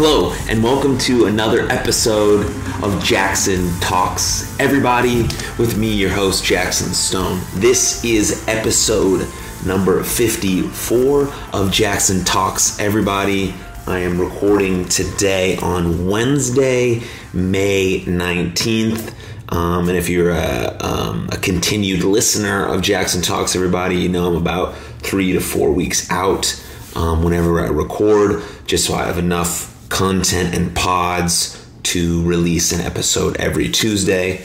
Hello, and welcome to another episode of Jackson Talks. Everybody, with me, your host, Jackson Stone. This is episode number 54 of Jackson Talks. Everybody, I am recording today on Wednesday, May 19th. Um, and if you're a, um, a continued listener of Jackson Talks, everybody, you know I'm about three to four weeks out um, whenever I record, just so I have enough content and pods to release an episode every Tuesday.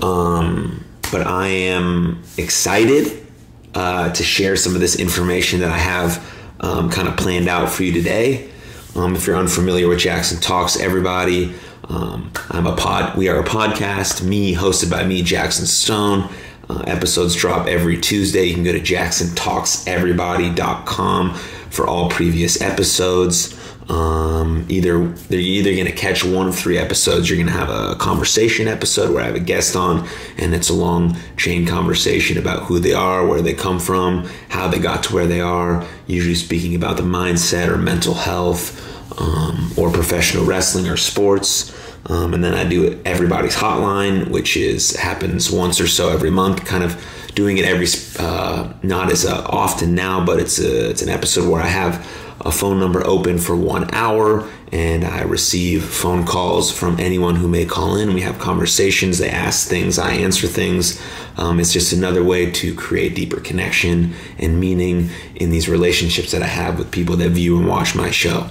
Um, but I am excited uh, to share some of this information that I have um, kind of planned out for you today. Um, if you're unfamiliar with Jackson Talks, everybody, um, I'm a pod. We are a podcast. Me, hosted by me, Jackson Stone. Uh, episodes drop every Tuesday. You can go to jacksontalkseverybody.com for all previous episodes. Um, either they're either going to catch one of three episodes. You're going to have a conversation episode where I have a guest on, and it's a long chain conversation about who they are, where they come from, how they got to where they are. Usually speaking about the mindset or mental health, um, or professional wrestling or sports. Um, and then I do everybody's hotline, which is happens once or so every month. Kind of doing it every uh, not as uh, often now, but it's a, it's an episode where I have a phone number open for one hour and I receive phone calls from anyone who may call in. We have conversations, they ask things, I answer things. Um, it's just another way to create deeper connection and meaning in these relationships that I have with people that view and watch my show.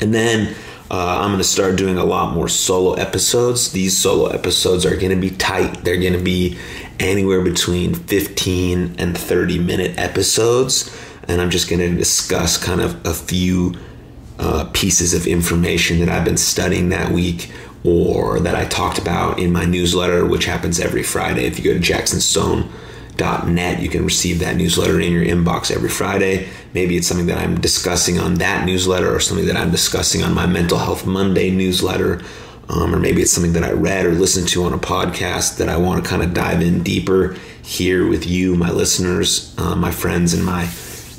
And then uh, I'm going to start doing a lot more solo episodes. These solo episodes are going to be tight. They're going to be anywhere between 15 and 30 minute episodes. And I'm just going to discuss kind of a few uh, pieces of information that I've been studying that week or that I talked about in my newsletter, which happens every Friday. If you go to jacksonstone.net, you can receive that newsletter in your inbox every Friday. Maybe it's something that I'm discussing on that newsletter or something that I'm discussing on my Mental Health Monday newsletter. Um, or maybe it's something that I read or listened to on a podcast that I want to kind of dive in deeper here with you, my listeners, uh, my friends, and my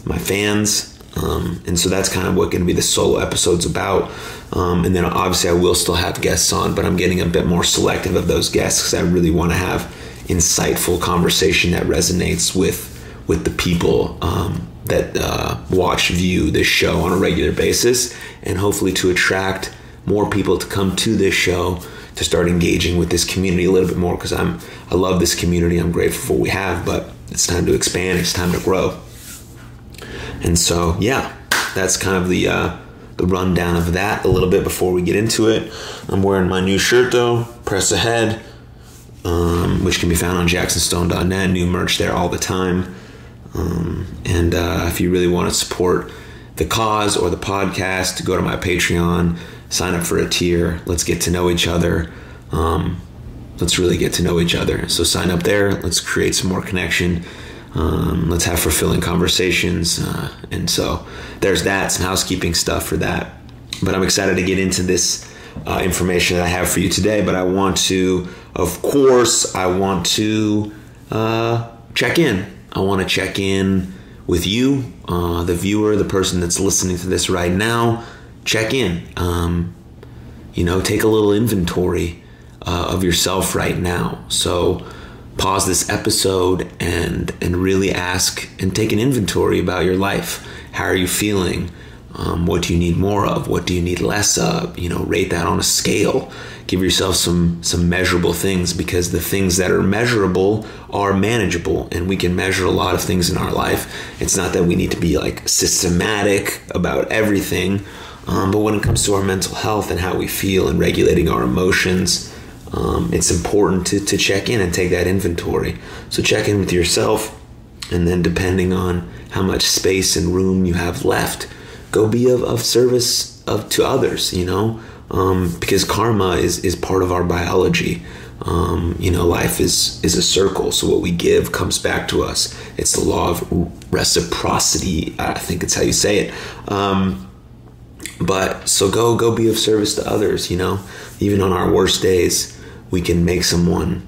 my fans. Um, and so that's kind of what going to be the solo episodes about. Um, and then obviously I will still have guests on, but I'm getting a bit more selective of those guests because I really want to have insightful conversation that resonates with with the people um, that uh, watch, view this show on a regular basis, and hopefully to attract more people to come to this show to start engaging with this community a little bit more because I'm I love this community. I'm grateful for what we have, but it's time to expand. It's time to grow. And so, yeah, that's kind of the uh, the rundown of that a little bit before we get into it. I'm wearing my new shirt though, Press Ahead, um, which can be found on jacksonstone.net. New merch there all the time. Um, and uh, if you really want to support the cause or the podcast, go to my Patreon, sign up for a tier. Let's get to know each other. Um, let's really get to know each other. So sign up there. Let's create some more connection. Um, let's have fulfilling conversations. Uh, and so there's that, some housekeeping stuff for that. But I'm excited to get into this uh, information that I have for you today. But I want to, of course, I want to uh, check in I want to check in with you, uh, the viewer, the person that's listening to this right now. Check in. Um, you know, take a little inventory uh, of yourself right now. So pause this episode and and really ask and take an inventory about your life. How are you feeling? Um, what do you need more of? What do you need less of? You know, rate that on a scale give yourself some some measurable things because the things that are measurable are manageable and we can measure a lot of things in our life it's not that we need to be like systematic about everything um, but when it comes to our mental health and how we feel and regulating our emotions um, it's important to, to check in and take that inventory so check in with yourself and then depending on how much space and room you have left go be of, of service of to others you know um, because karma is, is part of our biology. Um, you know, life is is a circle, so what we give comes back to us. It's the law of reciprocity. I think it's how you say it. Um, but so go go be of service to others. You know, even on our worst days, we can make someone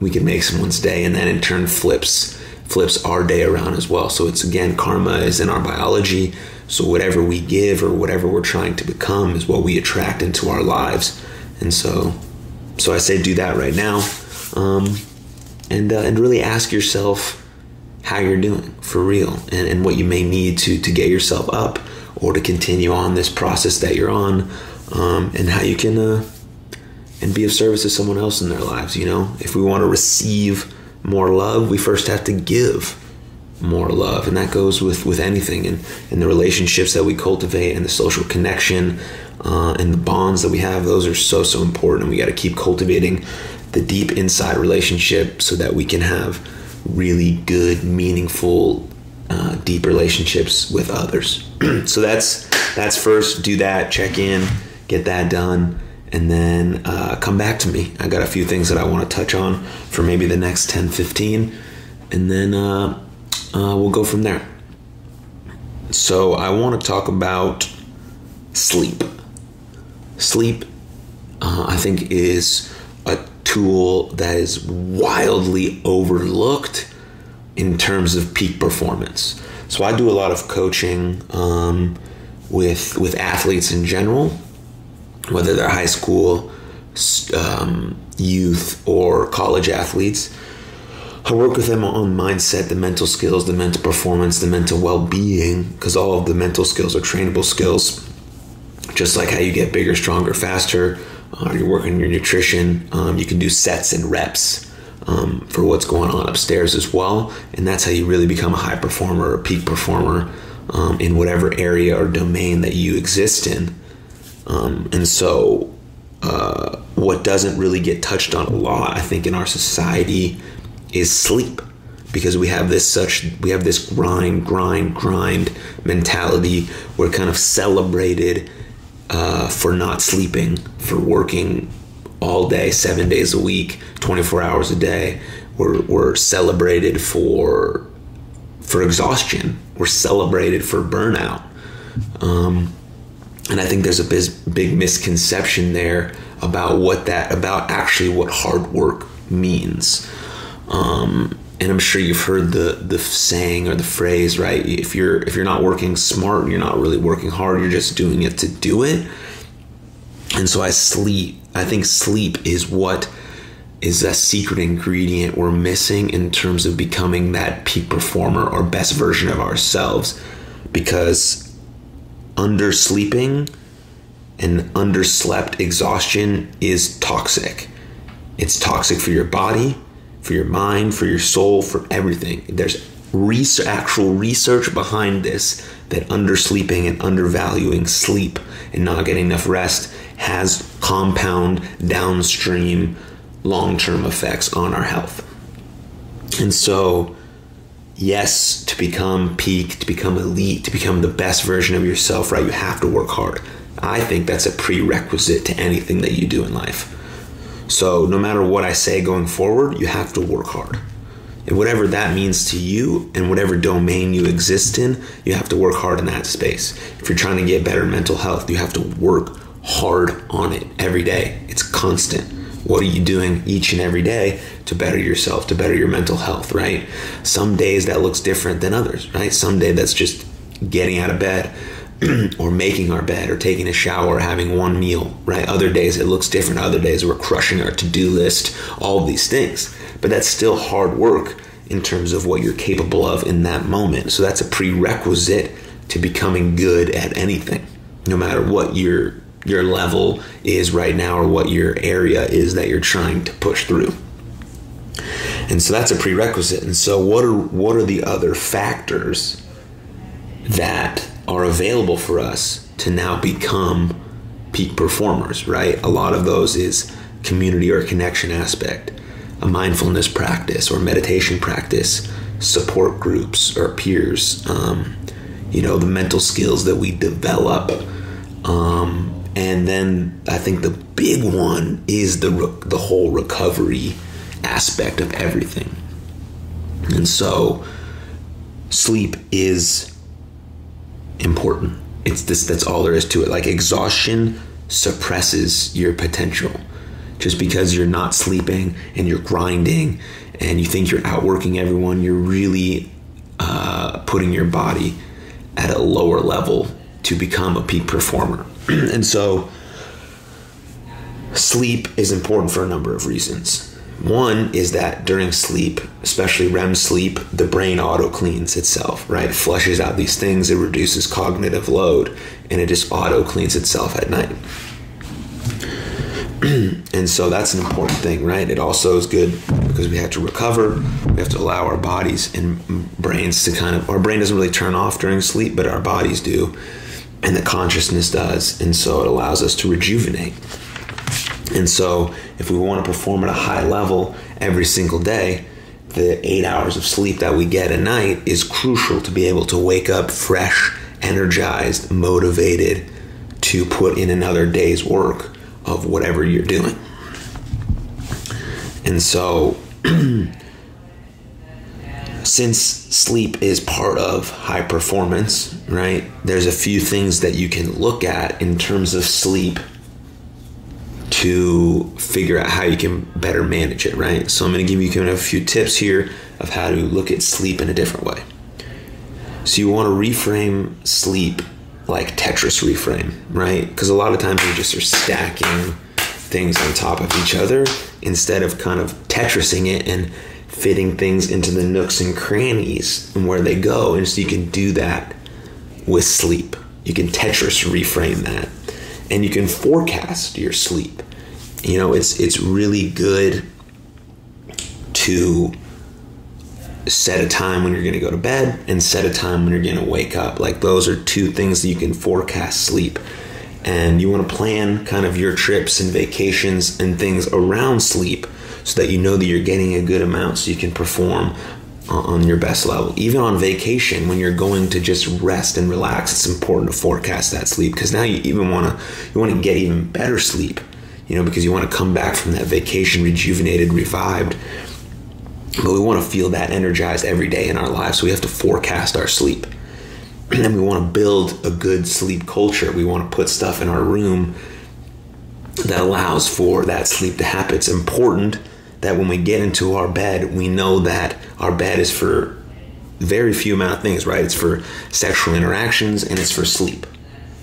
we can make someone's day, and that in turn flips flips our day around as well. So it's again karma is in our biology. So whatever we give or whatever we're trying to become is what we attract into our lives. And so, so I say do that right now, um, and uh, and really ask yourself how you're doing for real, and, and what you may need to to get yourself up or to continue on this process that you're on, um, and how you can uh, and be of service to someone else in their lives. You know, if we want to receive more love, we first have to give more love, and that goes with with anything and and the relationships that we cultivate and the social connection uh, and the bonds that we have. Those are so so important. And we got to keep cultivating the deep inside relationship so that we can have really good, meaningful, uh, deep relationships with others. so that's that's first. Do that. Check in. Get that done and then uh, come back to me. I got a few things that I want to touch on for maybe the next 10, 15, and then uh, uh, we'll go from there. So, I want to talk about sleep. Sleep, uh, I think, is a tool that is wildly overlooked in terms of peak performance. So, I do a lot of coaching um, with with athletes in general whether they're high school, um, youth, or college athletes. I work with them on mindset, the mental skills, the mental performance, the mental well being, because all of the mental skills are trainable skills. Just like how you get bigger, stronger, faster, uh, you're working your nutrition, um, you can do sets and reps um, for what's going on upstairs as well. And that's how you really become a high performer, a peak performer um, in whatever area or domain that you exist in. Um, and so, uh, what doesn't really get touched on a lot, I think, in our society is sleep. Because we have this such we have this grind grind grind mentality. We're kind of celebrated uh, for not sleeping for working all day seven days a week 24 hours a day. We're, we're celebrated for for exhaustion. We're celebrated for burnout. Um, and I think there's a big, big misconception there about what that about actually what hard work means. Um, and I'm sure you've heard the the saying or the phrase, right? If you're if you're not working smart, you're not really working hard. You're just doing it to do it. And so I sleep. I think sleep is what is a secret ingredient we're missing in terms of becoming that peak performer or best version of ourselves, because undersleeping and underslept exhaustion is toxic. It's toxic for your body, for your mind, for your soul, for everything. There's actual research behind this that undersleeping and undervaluing sleep and not getting enough rest has compound downstream long term effects on our health. And so, yes, to become peak, to become elite, to become the best version of yourself, right, you have to work hard. I think that's a prerequisite to anything that you do in life. So, no matter what I say going forward, you have to work hard. And whatever that means to you and whatever domain you exist in, you have to work hard in that space. If you're trying to get better mental health, you have to work hard on it every day. It's constant. What are you doing each and every day to better yourself, to better your mental health, right? Some days that looks different than others, right? Some day that's just getting out of bed or making our bed or taking a shower or having one meal, right? Other days it looks different. Other days we're crushing our to do list, all these things. But that's still hard work in terms of what you're capable of in that moment. So that's a prerequisite to becoming good at anything, no matter what your your level is right now or what your area is that you're trying to push through. And so that's a prerequisite. And so what are what are the other factors that are available for us to now become peak performers, right? A lot of those is community or connection aspect, a mindfulness practice or meditation practice, support groups or peers, um, you know, the mental skills that we develop, um, and then I think the big one is the re- the whole recovery aspect of everything. And so sleep is important. It's this that's all there is to it. Like exhaustion suppresses your potential. Just because you're not sleeping and you're grinding and you think you're outworking everyone, you're really uh, putting your body at a lower level to become a peak performer. and so, sleep is important for a number of reasons. One is that during sleep, especially REM sleep, the brain auto cleans itself, right? It flushes out these things, it reduces cognitive load, and it just auto cleans itself at night. and so that's an important thing, right? It also is good because we have to recover. We have to allow our bodies and brains to kind of, our brain doesn't really turn off during sleep, but our bodies do, and the consciousness does. And so it allows us to rejuvenate. And so if we want to perform at a high level every single day, the eight hours of sleep that we get a night is crucial to be able to wake up fresh, energized, motivated to put in another day's work of whatever you're doing. And so, since sleep is part of high performance, right, there's a few things that you can look at in terms of sleep to figure out how you can better manage it, right? So, I'm going to give you kind of a few tips here of how to look at sleep in a different way. So, you want to reframe sleep like Tetris reframe, right? Because a lot of times we just are stacking things on top of each other instead of kind of Tetrising it and fitting things into the nooks and crannies and where they go. And so you can do that with sleep. You can Tetris reframe that. And you can forecast your sleep. You know, it's it's really good to set a time when you're going to go to bed and set a time when you're going to wake up. Like those are two things that you can forecast sleep. And you want to plan kind of your trips and vacations and things around sleep so that you know that you're getting a good amount so you can perform uh, on your best level. Even on vacation, when you're going to just rest and relax, it's important to forecast that sleep because now you even want to you want to get even better sleep. You know, because you want to come back from that vacation rejuvenated, revived, but we want to feel that energized every day in our lives. So we have to forecast our sleep. And then we want to build a good sleep culture. We want to put stuff in our room that allows for that sleep to happen. It's important that when we get into our bed, we know that our bed is for very few amount of things, right? It's for sexual interactions and it's for sleep.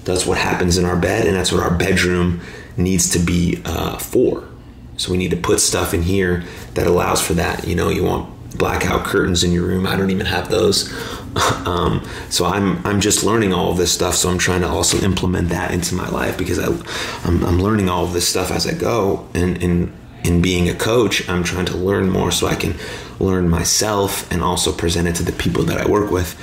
That's what happens in our bed, and that's what our bedroom needs to be uh, for. So we need to put stuff in here that allows for that. You know, you want blackout curtains in your room. I don't even have those. Um, so I'm I'm just learning all of this stuff. So I'm trying to also implement that into my life because I I'm, I'm learning all of this stuff as I go. And in in being a coach, I'm trying to learn more so I can learn myself and also present it to the people that I work with.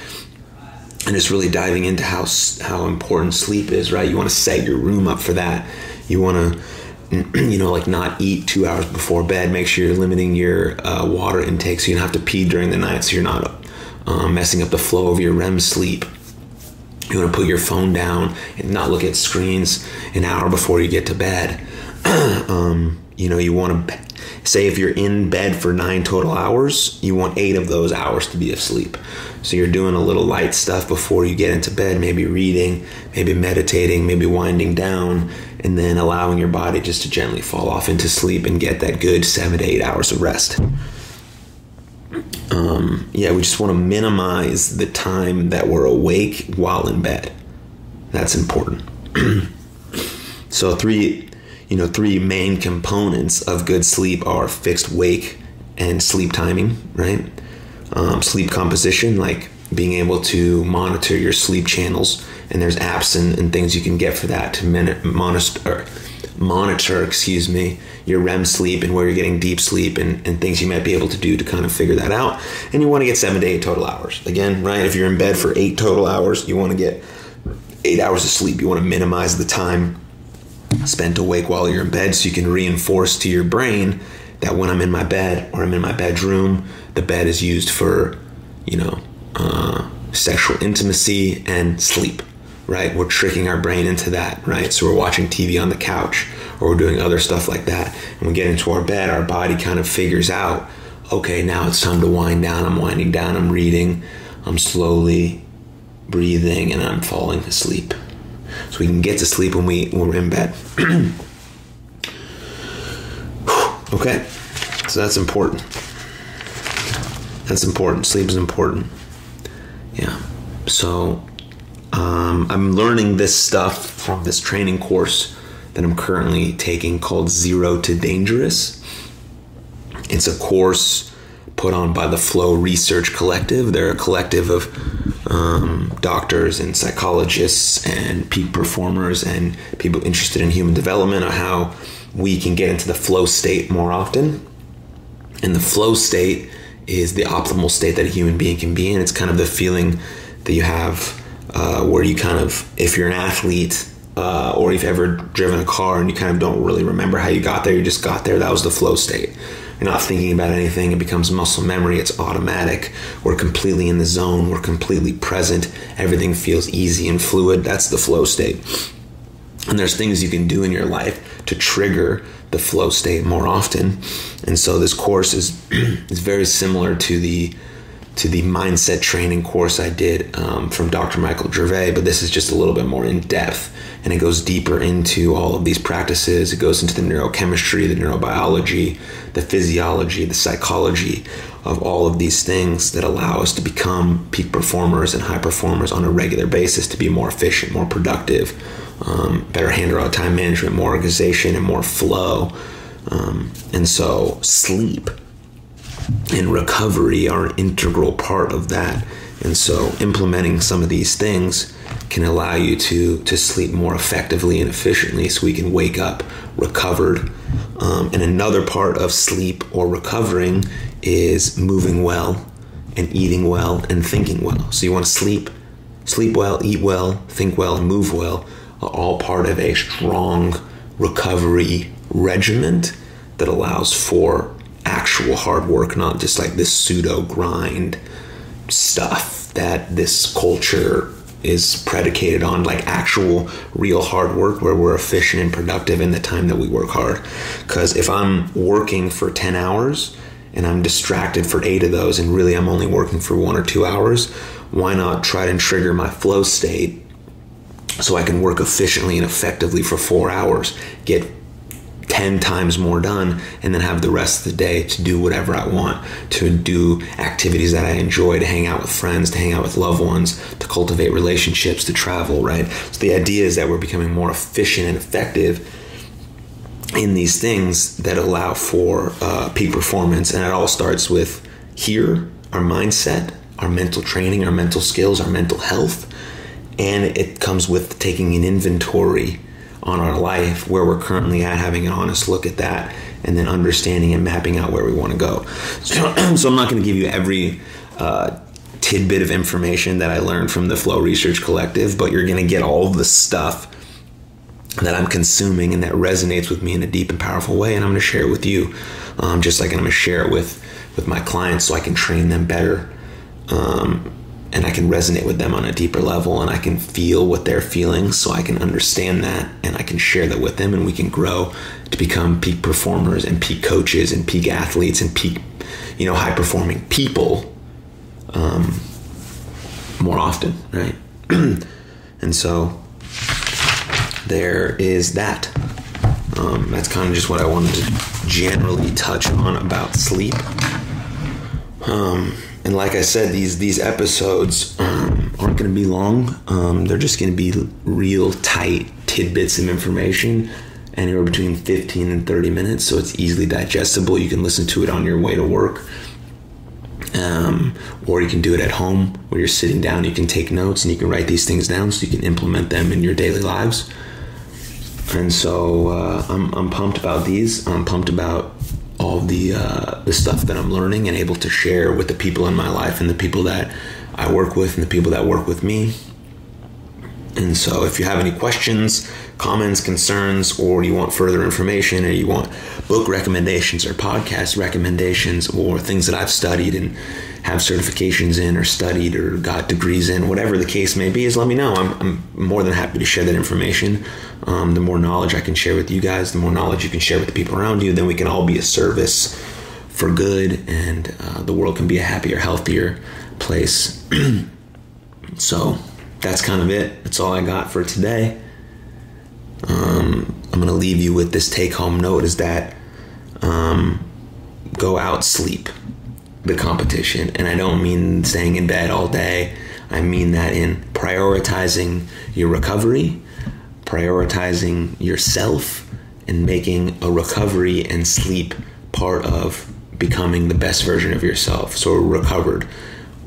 And it's really diving into how how important sleep is. Right, you want to set your room up for that. You want to you know, like not eat two hours before bed. Make sure you're limiting your uh, water intake so you don't have to pee during the night so you're not uh, messing up the flow of your REM sleep. You want to put your phone down and not look at screens an hour before you get to bed. um, you know, you want to say if you're in bed for nine total hours, you want eight of those hours to be asleep. So you're doing a little light stuff before you get into bed, maybe reading, maybe meditating, maybe winding down, and then allowing your body just to gently fall off into sleep and get that good seven to eight hours of rest. Um, yeah, we just want to minimize the time that we're awake while in bed. That's important. so three, you know, three main components of good sleep are fixed wake and sleep timing, right? Um, sleep composition, like being able to monitor your sleep channels and there's apps and, and things you can get for that to monitor monitor excuse me your REM sleep and where you're getting deep sleep and, and things you might be able to do to kind of figure that out. And you want to get seven to eight total hours. Again right if you're in bed for eight total hours you want to get eight hours of sleep. You want to minimize the time spent awake while you're in bed so you can reinforce to your brain that when I'm in my bed or I'm in my bedroom the bed is used for you know uh, sexual intimacy and sleep right? We're tricking our brain into that, right? So we're watching TV on the couch or we're doing other stuff like that. And we get into our bed, our body kind of figures out, okay, now it's time to wind down. I'm winding down, I'm reading, I'm slowly breathing, and I'm falling asleep. We can get to sleep when, we, when we're in bed. okay, so that's important. That's important. Sleep is important. Yeah. So um, I'm learning this stuff from this training course that I'm currently taking called Zero to Dangerous. It's a course put on by the Flow Research Collective. They're a collective of um, doctors and psychologists and peak performers and people interested in human development on how we can get into the flow state more often. And the flow state is the optimal state that a human being can be in. It's kind of the feeling that you have uh, where you kind of, if you're an athlete, uh, or you've ever driven a car and you kind of don't really remember how you got there, you just got there. That was the flow state. You're not thinking about anything. It becomes muscle memory. It's automatic. We're completely in the zone. We're completely present. Everything feels easy and fluid. That's the flow state. And there's things you can do in your life to trigger the flow state more often. And so this course is is very similar to the to the mindset training course I did um, from Dr. Michael Gervais, but this is just a little bit more in depth and it goes deeper into all of these practices. It goes into the neurochemistry, the neurobiology, the physiology, the psychology of all of these things that allow us to become peak performers and high performers on a regular basis to be more efficient, more productive, um, better handle our time management, more organization, and more flow. Um, and so, sleep and recovery are an integral part of that. And so, implementing some of these things can allow you to to sleep more effectively and efficiently so we can wake up recovered um, and another part of sleep or recovering is moving well and eating well and thinking well so you want to sleep sleep well eat well think well and move well are all part of a strong recovery regiment that allows for actual hard work not just like this pseudo grind stuff that this culture is predicated on like actual real hard work where we're efficient and productive in the time that we work hard. Because if i'm working for 10 hours and i'm distracted for eight of those and really i'm only working for one or two hours why not try and trigger my flow state so i can work efficiently and effectively for four hours get 10 times more done and then have the rest of the day to do whatever I want, to do activities that I enjoy, to hang out with friends, to hang out with loved ones, to cultivate relationships, to travel, right? So the idea is that we're becoming more efficient and effective in these things that allow for uh, peak performance. And it all starts with here, our mindset, our mental training, our mental skills, our mental health. And it comes with taking an inventory on our life, where we're currently at, having an honest look at that, and then understanding and mapping out where we want to go. So, so I'm not going to give you every uh, tidbit of information that I learned from the Flow Research Collective, but you're going to get all the stuff that I'm consuming and that resonates with me in a deep and powerful way, and I'm going to share it with you, um, just like I'm going to share it with with my clients, so I can train them better. Um, and I can resonate with them on a deeper level and I can feel what they're feeling so I can understand that and I can share that with them and we can grow to become peak performers and peak coaches and peak athletes and peak you know high performing people um, more often right? And so there is that. Um, that's kind of just what I wanted to generally touch on about sleep. Um, and like I said, these these episodes um, aren't going to be long. Um, they're just going to be real tight tidbits of information, anywhere between 15 and 30 minutes, so it's easily digestible. You can listen to it on your way to work, um, or you can do it at home where you're sitting down. You can take notes and you can write these things down so you can implement them in your daily lives. And so uh, I'm, I'm pumped about these. I'm pumped about all the uh, the stuff that I'm learning and able to share with the people in my life and the people that I work with and the people that work with me. And so, if you have any questions, comments, concerns, or you want further information, or you want book recommendations or podcast recommendations, or things that I've studied and have certifications in, or studied, or got degrees in, whatever the case may be, is let me know. I'm, I'm more than happy to share that information. Um, the more knowledge I can share with you guys, the more knowledge you can share with the people around you, then we can all be a service for good, and uh, the world can be a happier, healthier place. so that's kind of it. That's all I got for today. Um, I'm going to leave you with this take home note is that um, go out, sleep the competition. And I don't mean staying in bed all day. I mean that in prioritizing your recovery, prioritizing yourself, and making a recovery and sleep part of becoming the best version of yourself. So we're recovered.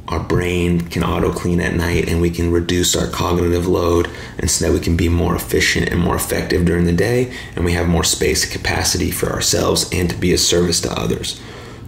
Our brain can auto clean at night and we can reduce our cognitive load and so that we can be more efficient and more effective during the day and we have more space and capacity for ourselves and to be a service to others.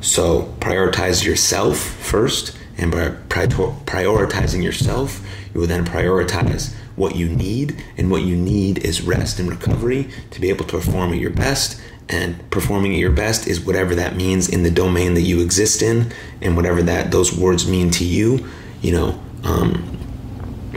So prioritize yourself first and by prioritizing yourself, you will then prioritize what you need and what you need is rest and recovery to be able to perform at your best and performing at your best is whatever that means in the domain that you exist in and whatever that those words mean to you you know um,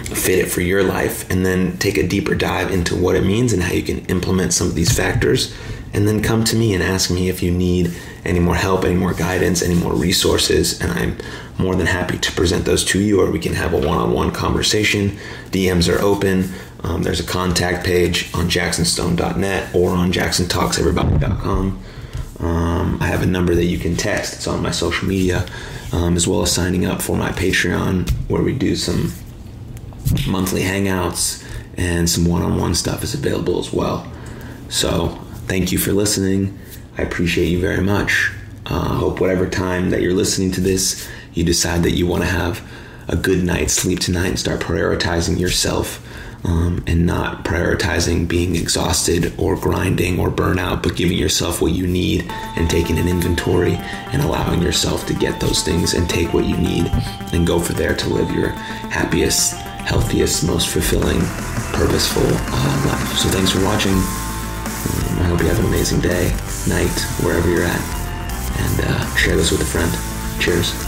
fit it for your life and then take a deeper dive into what it means and how you can implement some of these factors and then come to me and ask me if you need any more help any more guidance any more resources and i'm more than happy to present those to you or we can have a one-on-one conversation dms are open um, there's a contact page on jacksonstone.net or on jacksontalkseverybody.com. Um, I have a number that you can text. It's on my social media, um, as well as signing up for my Patreon, where we do some monthly hangouts and some one-on-one stuff is available as well. So thank you for listening. I appreciate you very much. I uh, hope whatever time that you're listening to this, you decide that you want to have a good night's sleep tonight and start prioritizing yourself um, and not prioritizing being exhausted or grinding or burnout, but giving yourself what you need and taking an inventory and allowing yourself to get those things and take what you need and go for there to live your happiest, healthiest, most fulfilling, purposeful uh, life. So thanks for watching. I hope you have an amazing day, night, wherever you're at, and uh, share this with a friend. Cheers.